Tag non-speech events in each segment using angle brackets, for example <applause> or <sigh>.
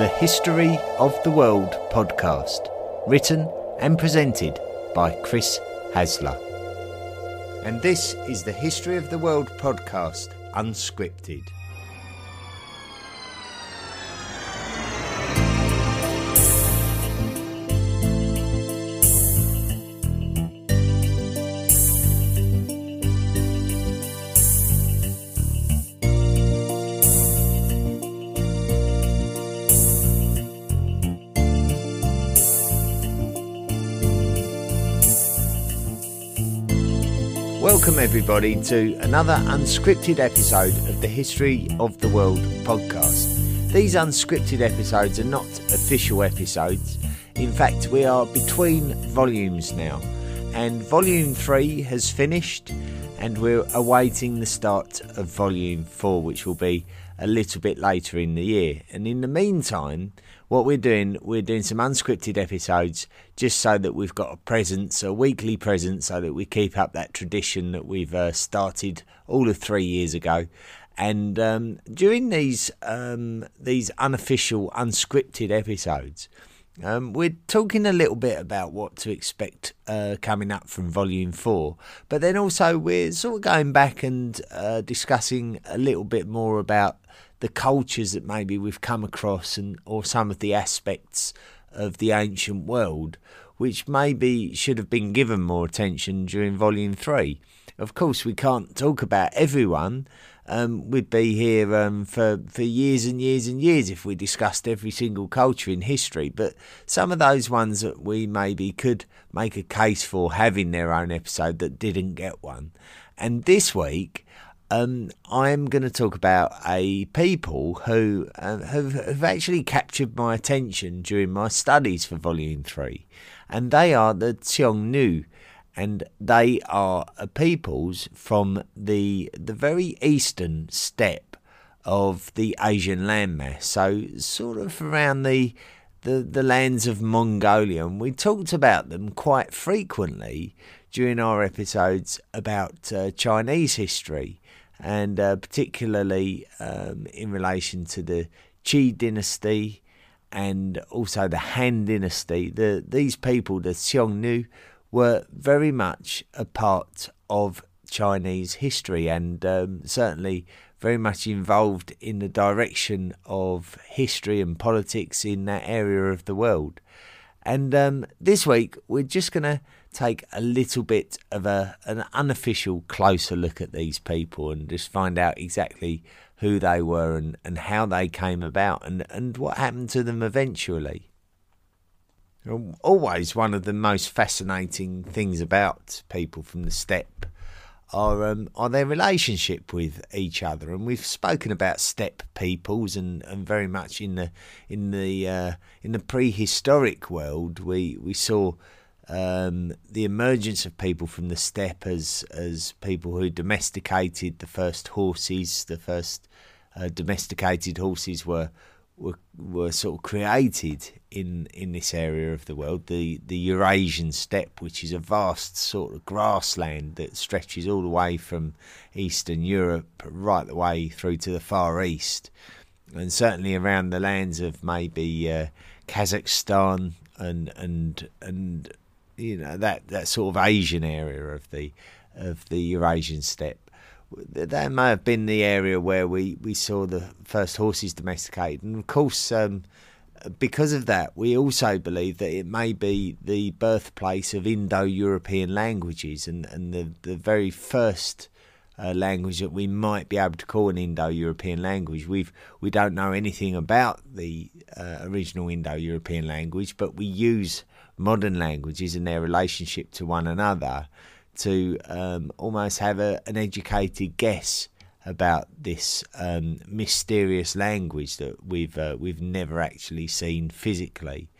the History of the World podcast, written and presented by Chris Hasler. And this is the History of the World podcast, unscripted. Everybody, to another unscripted episode of the History of the World podcast. These unscripted episodes are not official episodes. In fact, we are between volumes now, and volume three has finished, and we're awaiting the start of volume four, which will be a little bit later in the year. And in the meantime, what we're doing, we're doing some unscripted episodes just so that we've got a presence, a weekly presence, so that we keep up that tradition that we've uh, started all of three years ago. And um, during these um, these unofficial, unscripted episodes, um, we're talking a little bit about what to expect uh, coming up from Volume 4, but then also we're sort of going back and uh, discussing a little bit more about the cultures that maybe we've come across and or some of the aspects of the ancient world which maybe should have been given more attention during volume 3 of course we can't talk about everyone um, we'd be here um, for for years and years and years if we discussed every single culture in history. But some of those ones that we maybe could make a case for having their own episode that didn't get one. And this week, um, I'm going to talk about a people who uh, have, have actually captured my attention during my studies for Volume 3, and they are the Xiongnu, and they are peoples from the, the very eastern steppe of the Asian landmass, so sort of around the, the, the lands of Mongolia, and we talked about them quite frequently during our episodes about uh, Chinese history and uh, particularly um, in relation to the Qin dynasty and also the Han dynasty. The, these people, the Xiongnu, were very much a part of Chinese history and um, certainly very much involved in the direction of history and politics in that area of the world. And um, this week, we're just going to take a little bit of a an unofficial closer look at these people and just find out exactly who they were and, and how they came about and, and what happened to them eventually. Always one of the most fascinating things about people from the steppe are um, are their relationship with each other, and we've spoken about steppe peoples, and, and very much in the in the uh, in the prehistoric world, we we saw um, the emergence of people from the steppe as as people who domesticated the first horses, the first uh, domesticated horses were were were sort of created in in this area of the world, the the Eurasian steppe, which is a vast sort of grassland that stretches all the way from Eastern Europe right the way through to the Far East, and certainly around the lands of maybe uh, Kazakhstan and and and you know that that sort of Asian area of the of the Eurasian steppe. That may have been the area where we, we saw the first horses domesticated, and of course, um, because of that, we also believe that it may be the birthplace of Indo-European languages, and and the the very first. Uh, language that we might be able to call an Indo-European language. We've we don't know anything about the uh, original Indo-European language, but we use modern languages and their relationship to one another to um, almost have a, an educated guess about this um, mysterious language that we've uh, we've never actually seen physically,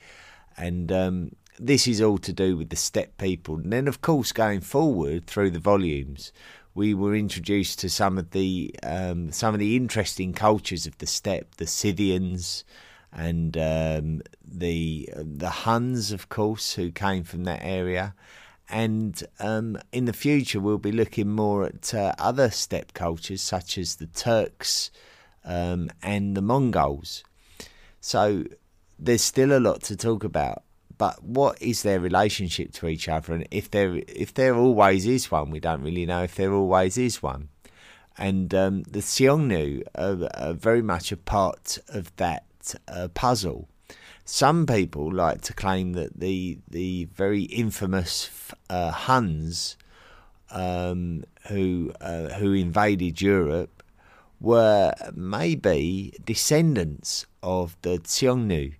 and um, this is all to do with the steppe people. And then, of course, going forward through the volumes, we were introduced to some of the um, some of the interesting cultures of the steppe, the Scythians, and um, the the Huns, of course, who came from that area. And um, in the future, we'll be looking more at uh, other steppe cultures, such as the Turks um, and the Mongols. So there's still a lot to talk about. But what is their relationship to each other? And if there if there always is one, we don't really know if there always is one. And um, the Xiongnu are, are, very much a part of that uh, puzzle. Some people like to claim that the the very infamous uh, Huns um, who uh, who invaded Europe were maybe descendants of the Xiongnu,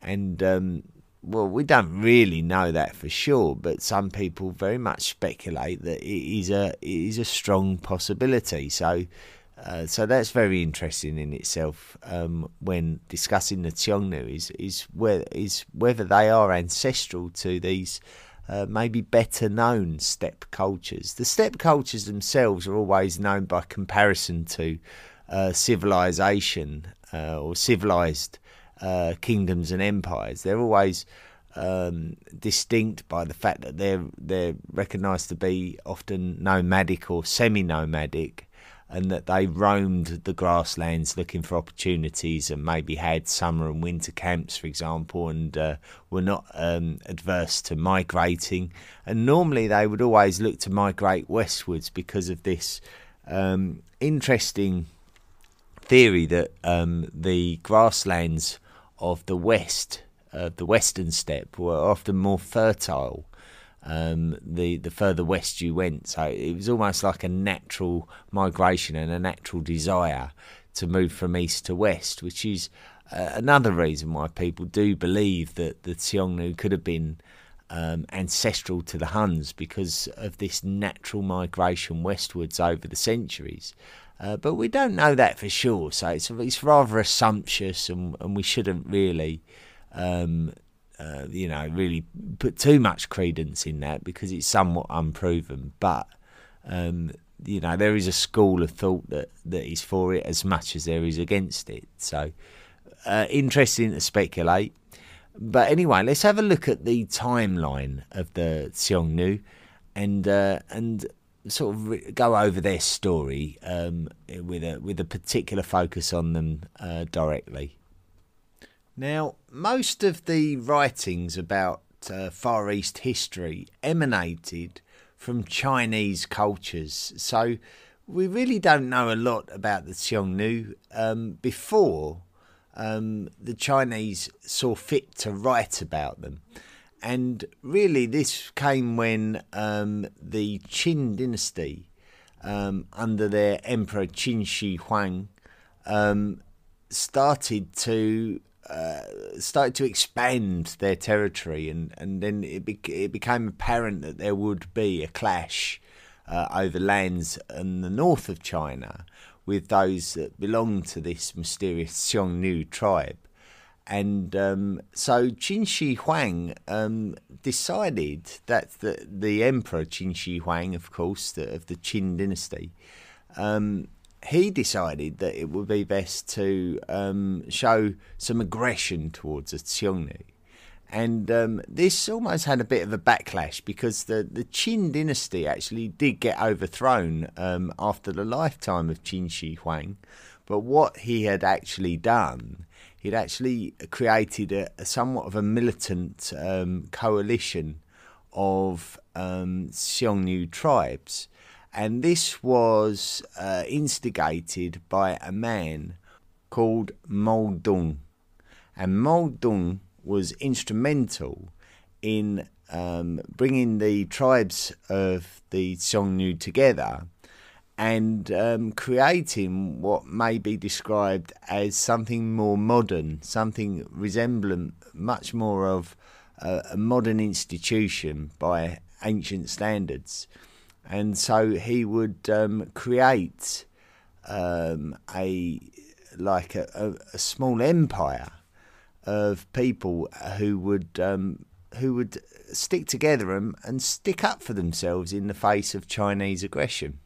and um, well, we don't really know that for sure, but some people very much speculate that it is a it is a strong possibility. So. Uh, so that's very interesting in itself um, when discussing the Xiongnu is is where is whether they are ancestral to these uh, maybe better known steppe cultures. The steppe cultures themselves are always known by comparison to uh, civilization uh, or civilized uh, kingdoms and empires. They're always um, distinct by the fact that they're they're recognised to be often nomadic or semi-nomadic, and that they roamed the grasslands looking for opportunities and maybe had summer and winter camps, for example, and uh, were not um, adverse to migrating. And normally they would always look to migrate westwards because of this um, interesting theory that um, the grasslands of the west, uh, the western steppe, were often more fertile um, the the further west you went. So it was almost like a natural migration and a natural desire to move from east to west, which is uh, another reason why people do believe that the Xiongnu could have been um, ancestral to the Huns because of this natural migration westwards over the centuries. Uh, but we don't know that for sure, so it's, it's rather assumptuous, and, and we shouldn't really um, uh, you know, really put too much credence in that because it's somewhat unproven. But um, you know, there is a school of thought that that is for it as much as there is against it. So uh, interesting to speculate. But anyway, let's have a look at the timeline of the Xiongnu and uh, and sort of go over their story um, with a with a particular focus on them uh, directly. Now, most of the writings about uh, Far East history emanated from Chinese cultures, so we really don't know a lot about the Xiongnu um, before um, the Chinese saw fit to write about them. And really, this came when um, the Qin dynasty, um, under their emperor Qin Shi Huang, um, started to uh, started to expand their territory, and, and then it, be- it became apparent that there would be a clash uh, over lands in the north of China with those that belonged to this mysterious <laughs> Xiongnu tribe. And um, so Qin Shi Huang um, decided that the, the emperor Qin Shi Huang, of course, the, of the Qin dynasty, um, he decided that it would be best to um, show some aggression towards the Xiongnu. And um, this almost had a bit of a backlash because the, the Qin dynasty actually did get overthrown um, after the lifetime of Qin Shi Huang. But what he had actually done, he'd actually created a, a somewhat of a militant um, coalition of um, Xiongnu tribes and this was uh, instigated by a man called Mo Dong. And Mo Dong was instrumental in um, bringing the tribes of the Xiongnu together and um, creating what may be described as something more modern, something resembling much more of a, a modern institution by ancient standards and so he would um, create um, a like a, a, small empire of people who would um, who would stick together and, and stick up for themselves in the face of Chinese aggression.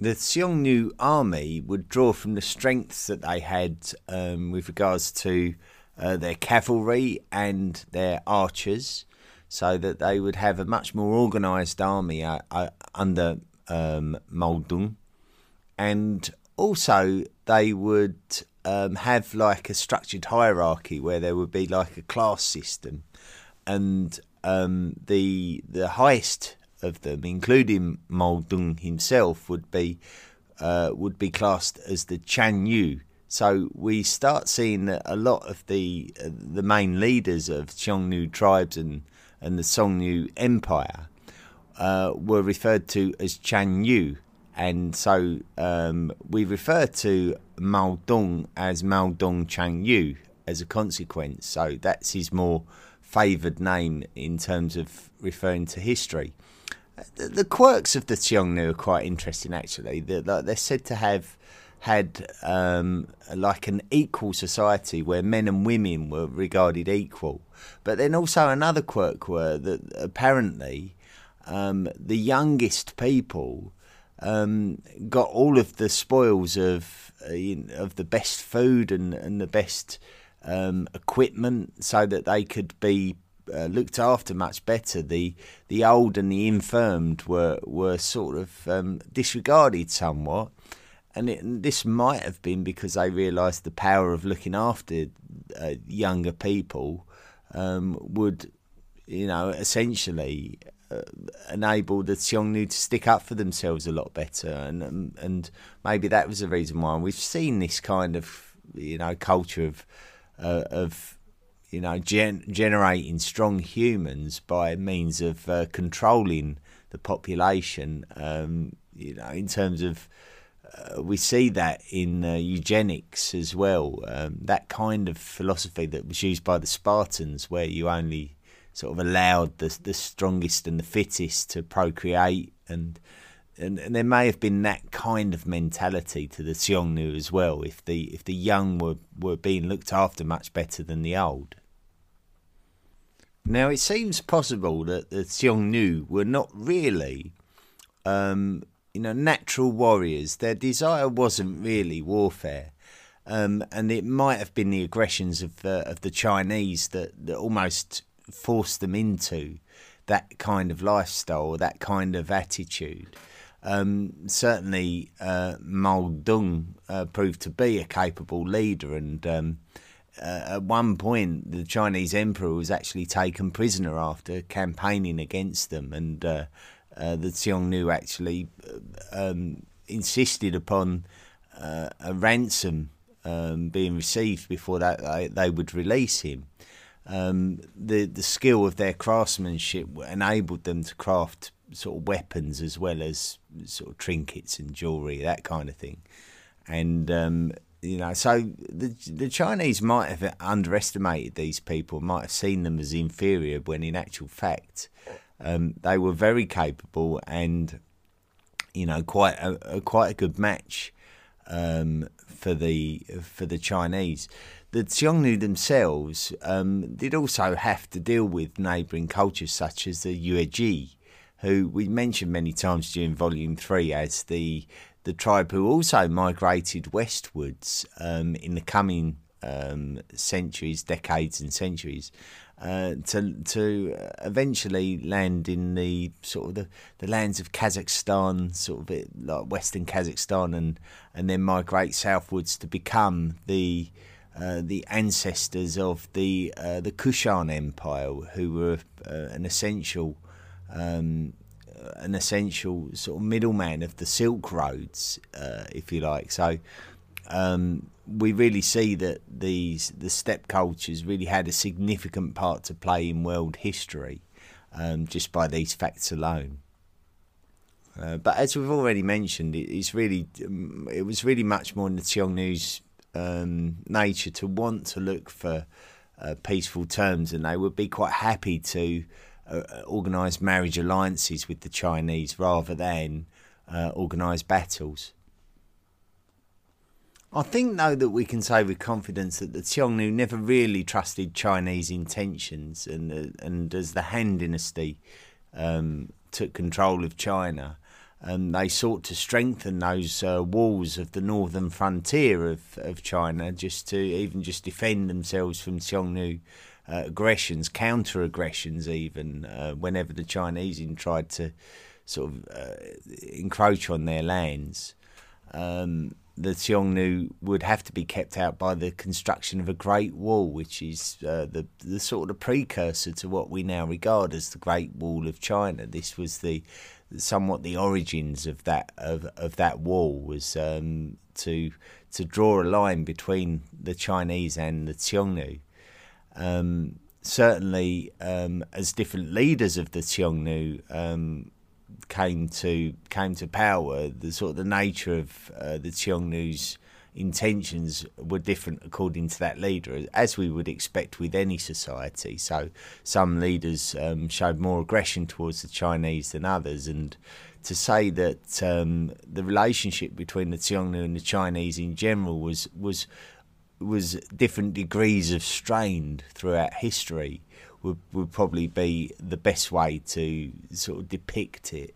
The Xiongnu army would draw from the strengths that they had um, with regards to uh, their cavalry and their archers so that they would have a much more organised army uh, uh, under um, Dong, and also they would um, have like a structured hierarchy where there would be like a class system, and um, the the highest of them, including Dung himself, would be uh, would be classed as the Chan Yu. So we start seeing that a lot of the uh, the main leaders of Xiongnu tribes and and the Xiongnu Empire uh, were referred to as Chan Yu, and so um, we refer to Mao Dong as Mao Dong Chan Yu as a consequence. So that's his more favoured name in terms of referring to history. The, the quirks of the Xiongnu are quite interesting, actually. They're, they're said to have had um, like an equal society where men and women were regarded equal. But then also another quirk were that apparently um, the youngest people um, got all of the spoils of uh, of the best food and, and the best um, equipment so that they could be uh, looked after much better. The the old and the infirmed were were sort of um, disregarded somewhat, and, it, and, this might have been because they realised the power of looking after uh, younger people um, would, you know, essentially uh, enable the Xiongnu to stick up for themselves a lot better, and um, and maybe that was the reason why we've seen this kind of you know culture of uh, of you know gen- generating strong humans by means of uh, controlling the population. Um, you know, in terms of uh, we see that in uh, eugenics as well. Um, that kind of philosophy that was used by the Spartans, where you only sort of allowed the the strongest and the fittest to procreate, and and, and there may have been that kind of mentality to the Xiongnu as well. If the if the young were were being looked after much better than the old. Now it seems possible that the Xiongnu were not really um, you know, natural warriors. Their desire wasn't really warfare. Um, and it might have been the aggressions of the, of the Chinese that, that almost forced them into that kind of lifestyle, that kind of attitude. Um, certainly, uh, Mao Dung uh, proved to be a capable leader, and um, uh, at one point, the Chinese emperor was actually taken prisoner after campaigning against them, and uh, the Xiongnu actually um, insisted upon uh, a ransom um, being received before that they, they would release him. Um, the the skill of their craftsmanship enabled them to craft sort of weapons as well as sort of trinkets and jewelry, that kind of thing. And um, you know, so the the Chinese might have underestimated these people, might have seen them as inferior, when in actual fact, um, they were very capable and you know quite a, a quite a good match um, for the for the Chinese. The Xiongnu themselves um, did also have to deal with neighbouring cultures such as the Yuezhi, who we mentioned many times during Volume Three as the the tribe who also migrated westwards um, in the coming um, centuries, decades, and centuries, uh, to to eventually land in the sort of the, the lands of Kazakhstan, sort of it, like Western Kazakhstan, and and then migrate southwards to become the uh, the ancestors of the uh, the Kushan Empire, who were uh, an essential um, an essential sort of middleman of the Silk Roads, uh, if you like. So. Um, we really see that these the steppe cultures really had a significant part to play in world history, um, just by these facts alone. Uh, but as we've already mentioned, it, it's really um, it was really much more in the Xiongnu's um, nature to want to look for uh, peaceful terms, and they would be quite happy to uh, organise marriage alliances with the Chinese rather than uh, organise battles. I think, though, that we can say with confidence that the Xiongnu never really trusted Chinese intentions, and uh, and as the Han Dynasty um, took control of China, um, they sought to strengthen those uh, walls of the northern frontier of, of China, just to even just defend themselves from Xiongnu uh, aggressions, counter aggressions, even uh, whenever the Chinese tried to sort of uh, encroach on their lands. Um, the Xiongnu would have to be kept out by the construction of a Great Wall, which is uh, the the sort of precursor to what we now regard as the Great Wall of China. This was the somewhat the origins of that of of that wall was um, to to draw a line between the Chinese and the Xiongnu. Um, certainly, um, as different leaders of the Xiongnu um, came to came to power, the sort of the nature of uh, the Xiongnu's intentions were different according to that leader, as we would expect with any society. So some leaders um, showed more aggression towards the Chinese than others, and to say that um, the relationship between the Xiongnu and the Chinese in general was was was different degrees of strained throughout history would, would probably be the best way to sort of depict it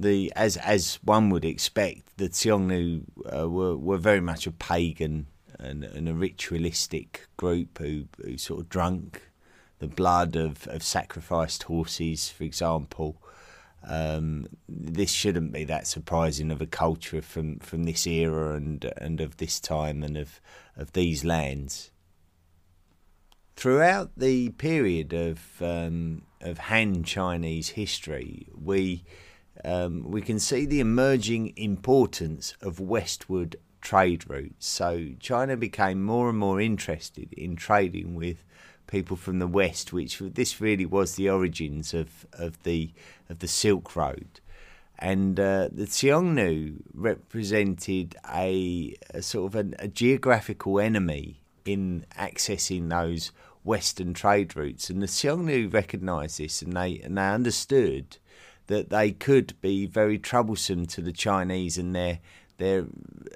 the as as one would expect, the Xiongnu uh, were were very much a pagan and, and, a ritualistic group who who sort of drank the blood of, of sacrificed horses, for example. Um, this shouldn't be that surprising of a culture from, from this era and and of this time and of of these lands. Throughout the period of um, of Han Chinese history, we um, we can see the emerging importance of westward trade routes. So China became more and more interested in trading with people from the west, which this really was the origins of, of the of the Silk Road. And uh, the Xiongnu represented a, a sort of a, a geographical enemy in accessing those western trade routes. And the Xiongnu recognised this, and they and they understood that they could be very troublesome to the Chinese and their their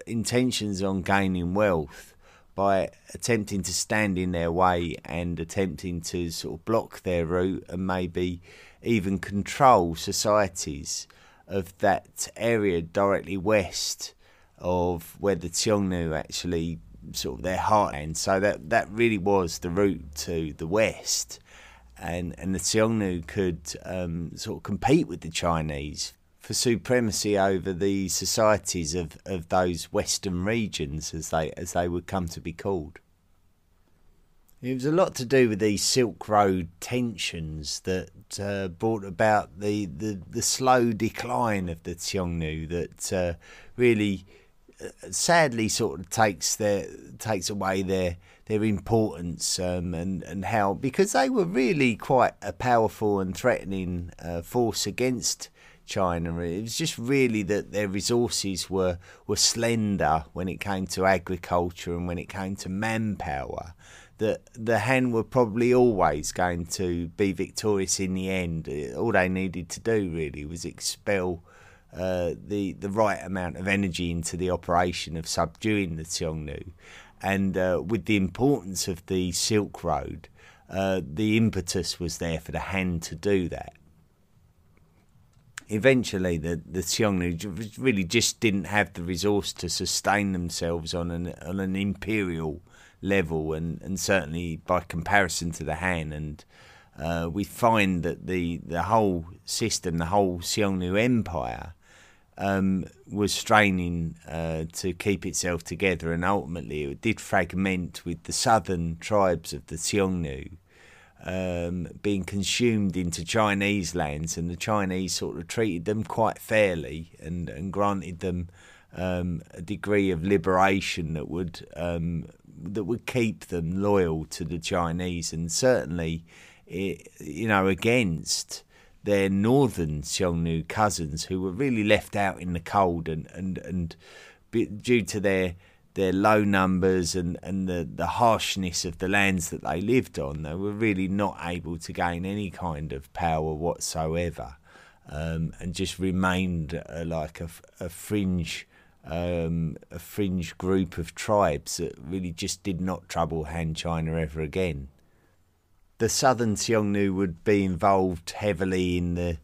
intentions on gaining wealth by attempting to stand in their way and attempting to sort of block their route and maybe even control societies of that area directly west of where the Xiongnu actually sort of their heartland. So that that really was the route to the west and and the Xiongnu could um, sort of compete with the Chinese for supremacy over the societies of, of those western regions, as they as they would come to be called. It was a lot to do with these Silk Road tensions that uh, brought about the, the, the slow decline of the Xiongnu that uh, really sadly sort of takes their takes away their their importance um, and and how because they were really quite a powerful and threatening uh, force against China. It was just really that their resources were were slender when it came to agriculture and when it came to manpower. That the Han were probably always going to be victorious in the end. All they needed to do really was expel. Uh, the the right amount of energy into the operation of subduing the Xiongnu, and uh, with the importance of the Silk Road, uh, the impetus was there for the Han to do that. Eventually, the the Xiongnu really just didn't have the resource to sustain themselves on an on an imperial level, and, and certainly by comparison to the Han. And uh, we find that the the whole system, the whole Xiongnu Empire, um, was straining uh, to keep itself together, and ultimately it did fragment with the southern tribes of the Xiongnu um, being consumed into Chinese lands, and the Chinese sort of treated them quite fairly and, and granted them um, a degree of liberation that would um, that would keep them loyal to the Chinese, and certainly, it, you know, against their northern Xiongnu cousins who were really left out in the cold and and and due to their their low numbers and, and the, the harshness of the lands that they lived on, they were really not able to gain any kind of power whatsoever, um, and just remained like a, a fringe um, a fringe group of tribes that really just did not trouble Han China ever again the southern Xiongnu would be involved heavily in the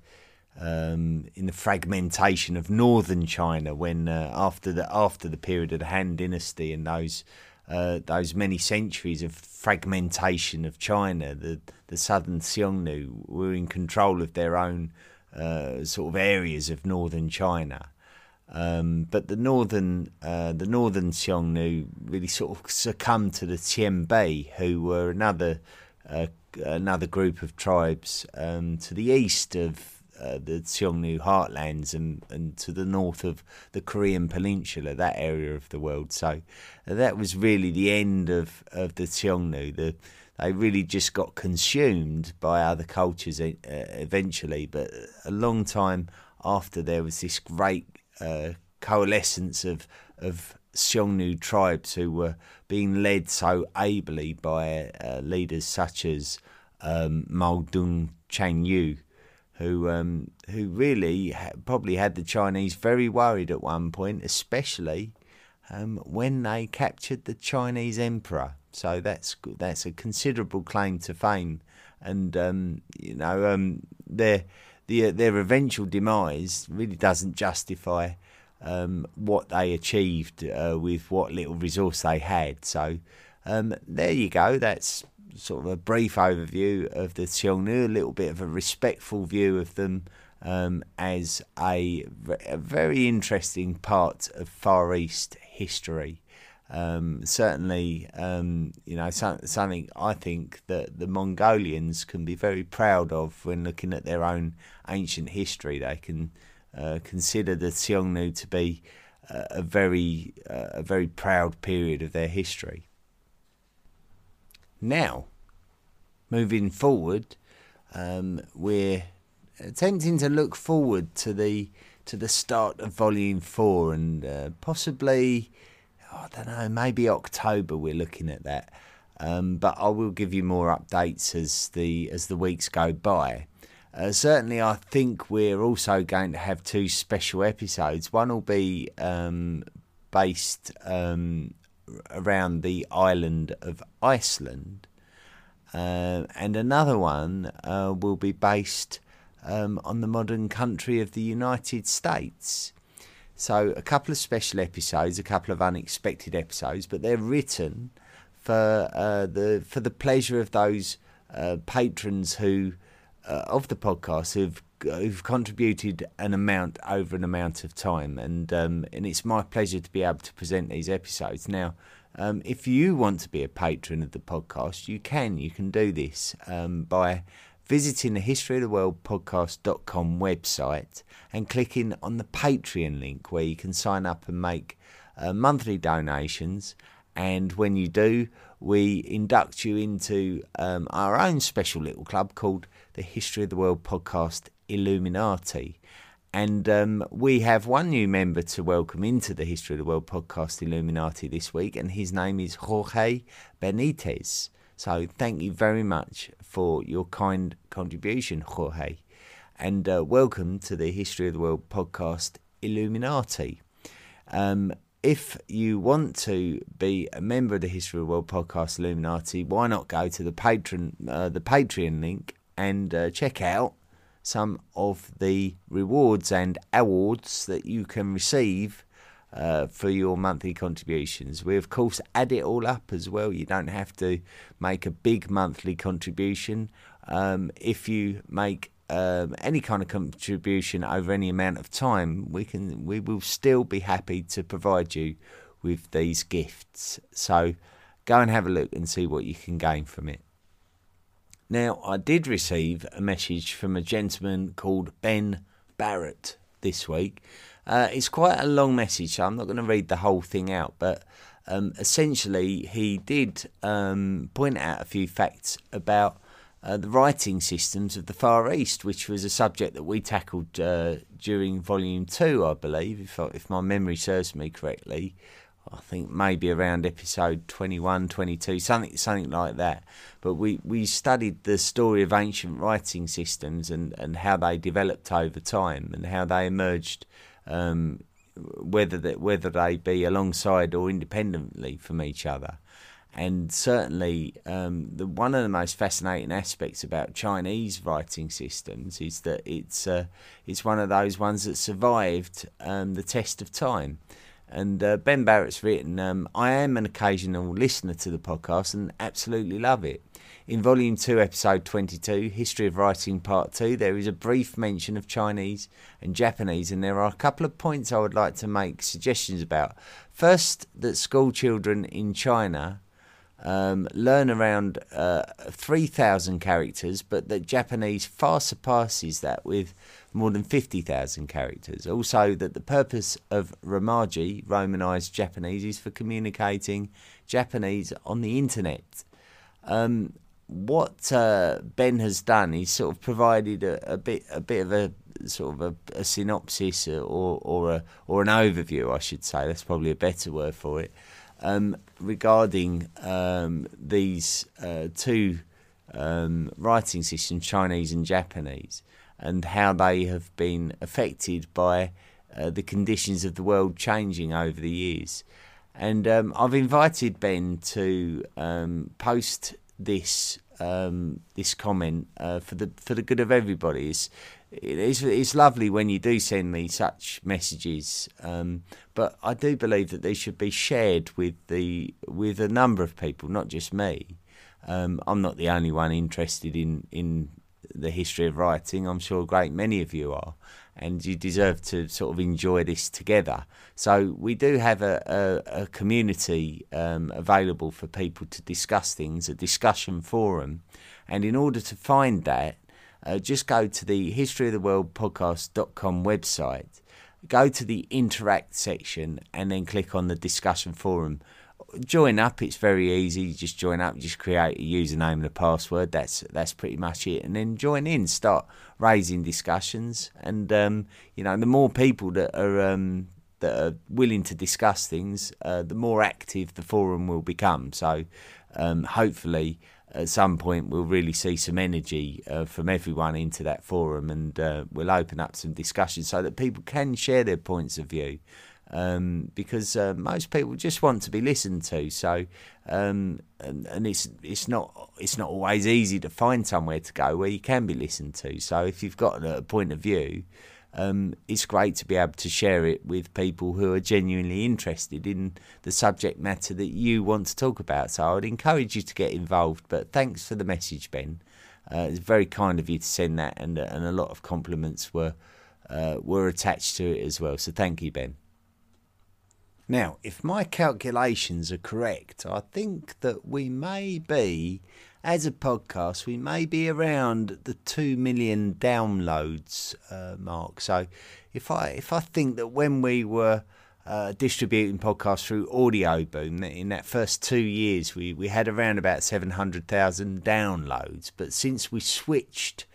um, in the fragmentation of northern China when uh, after the after the period of the Han Dynasty and those uh, those many centuries of fragmentation of China, the the southern Xiongnu were in control of their own uh, sort of areas of northern China. Um, but the northern uh, the northern Xiongnu really sort of succumbed to the Xianbei, who were another uh, another group of tribes um, to the east of uh, the Xiongnu heartlands and, and to the north of the Korean Peninsula, that area of the world. So uh, that was really the end of, of the Xiongnu. The, they really just got consumed by other cultures uh, eventually, but a long time after there was this great uh, coalescence of of Xiongnu tribes who were being led so ably by uh, leaders such as um, Dung Chanyu, who um, who really ha- probably had the Chinese very worried at one point, especially um, when they captured the Chinese emperor. So that's that's a considerable claim to fame, and um, you know um, their the, their eventual demise really doesn't justify um, what they achieved uh, with what little resource they had. So um, there you go. That's sort of a brief overview of the Xiongnu, a little bit of a respectful view of them um, as a, a, very interesting part of Far East history. Um, certainly, um, you know, so, something I think that the Mongolians can be very proud of when looking at their own ancient history. They can uh, consider the Xiongnu to be uh, a very uh, a very proud period of their history. Now, moving forward, um, we're attempting to look forward to the to the start of Volume Four and uh, possibly, oh, I don't know, maybe October. We're looking at that. Um, but I will give you more updates as the as the weeks go by. Uh, certainly, I think we're also going to have two special episodes. One will be um, based um, around the island of Iceland, uh, and another one uh, will be based um, on the modern country of the United States. So, a couple of special episodes, a couple of unexpected episodes, but they're written for uh, the for the pleasure of those uh, patrons who uh, of the podcast who've who've contributed an amount over an amount of time, and um, and it's my pleasure to be able to present these episodes. Now, um, if you want to be a patron of the podcast, you can. You can do this um, by visiting the History of the World podcast.com website and clicking on the Patreon link where you can sign up and make uh, monthly donations. And when you do, we induct you into um, our own special little club called the History of the World podcast Illuminati. And um, we have one new member to welcome into the History of the World podcast Illuminati this week, and his name is Jorge Benitez. So thank you very much for your kind contribution, Jorge. And uh, welcome to the History of the World podcast Illuminati. Um, if you want to be a member of the History of the World podcast Illuminati, why not go to the patron uh, the Patreon link and uh, check out some of the rewards and awards that you can receive uh, for your monthly contributions. We, of course, add it all up as well. You don't have to make a big monthly contribution. Um, if you make um, any kind of contribution over any amount of time, we can we will still be happy to provide you with these gifts. So go and have a look and see what you can gain from it. Now, I did receive a message from a gentleman called Ben Barrett this week. Uh, it's quite a long message, so I'm not going to read the whole thing out, but um, essentially, he did um, point out a few facts about uh, the writing systems of the Far East, which was a subject that we tackled uh, during Volume 2, I believe, if, if my memory serves me correctly. I think maybe around episode 21, 22, something something like that. But we, we studied the story of ancient writing systems and, and how they developed over time and how they emerged, um, whether that whether they be alongside or independently from each other. And certainly, um, the one of the most fascinating aspects about Chinese writing systems is that it's uh, it's one of those ones that survived um, the test of time And uh, Ben Barrett's written, um, I am an occasional listener to the podcast and absolutely love it. In Volume 2, Episode 22, History of Writing Part 2, there is a brief mention of Chinese and Japanese, and there are a couple of points I would like to make suggestions about. First, that school children in China um, learn around uh, 3,000 characters, but that Japanese far surpasses that with more than 50,000 characters. Also, that the purpose of Romaji, Romanized Japanese, is for communicating Japanese on the internet. Um, what uh, Ben has done is sort of provided a, a, bit a bit of a sort of a, a synopsis or or a, or an overview, I should say. That's probably a better word for it um, regarding um, these uh, two um, writing systems, Chinese and Japanese, and how they have been affected by uh, the conditions of the world changing over the years. And um, I've invited Ben to um, post this um, this comment uh, for the for the good of everybody. It's, it's it's lovely when you do send me such messages, um, but I do believe that they should be shared with the with a number of people, not just me. Um, I'm not the only one interested in in the history of writing. I'm sure a great many of you are, and you deserve to sort of enjoy this together. So we do have a, a, a community um, available for people to discuss things, a discussion forum, and in order to find that uh, just go to the historyoftheworldpodcast.com website, go to the interact section, and then click on the discussion forum. Join up, it's very easy. You just join up, just create a username and a password. That's that's pretty much it. And then join in, start raising discussions. And um, you know, the more people that are um, that are willing to discuss things, uh, the more active the forum will become. So um, hopefully at some point we'll really see some energy uh, from everyone into that forum and uh, we'll open up some discussions so that people can share their points of view um, because uh, most people just want to be listened to so um, and, and, it's it's not it's not always easy to find somewhere to go where you can be listened to so if you've got a point of view um, it's great to be able to share it with people who are genuinely interested in the subject matter that you want to talk about. So I would encourage you to get involved. But thanks for the message, Ben. Uh, it's very kind of you to send that, and and a lot of compliments were uh, were attached to it as well. So thank you, Ben. Now, if my calculations are correct, I think that we may be as a podcast, we may be around the two million downloads uh, mark. So, if I if I think that when we were uh, distributing podcasts through Audioboom. in that first two years, we we had around about seven hundred thousand downloads. But since we switched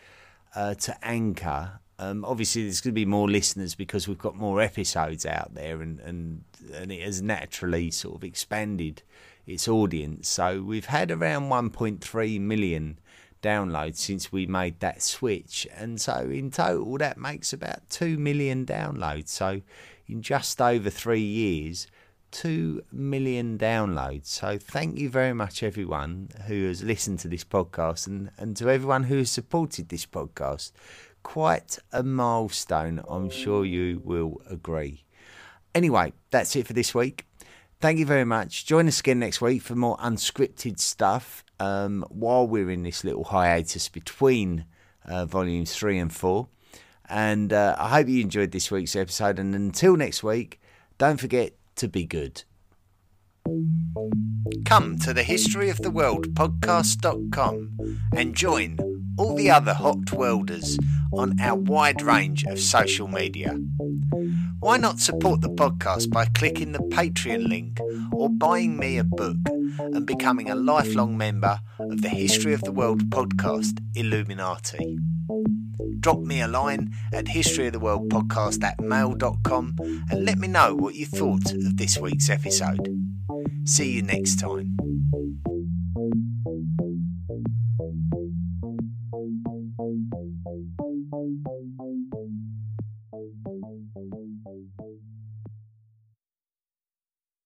uh, to Anchor, um, obviously there's going to be more listeners because we've got more episodes out there, and and and it has naturally sort of expanded its audience. So we've had around 1.3 million downloads since we made that switch, and so in total that makes about 2 million downloads. So in just over three years, 2 million downloads. So thank you very much, everyone who has listened to this podcast and, and to everyone who has supported this podcast. Quite a milestone, I'm sure you will agree. Anyway, that's it for this week thank you very much. Join us again next week for more unscripted stuff um, while we're in this little hiatus between uh, volumes three and four. And uh, I hope you enjoyed this week's episode. And until next week, don't forget to be good. Come to the History of the World podcast.com and join all the other hot welders on our wide range of social media. Why not support the podcast by clicking the Patreon link or buying me a book and becoming a lifelong member of the History of the World podcast Illuminati? Drop me a line at historyoftheworldpodcast at mail.com and let me know what you thought of this week's episode. See you next time.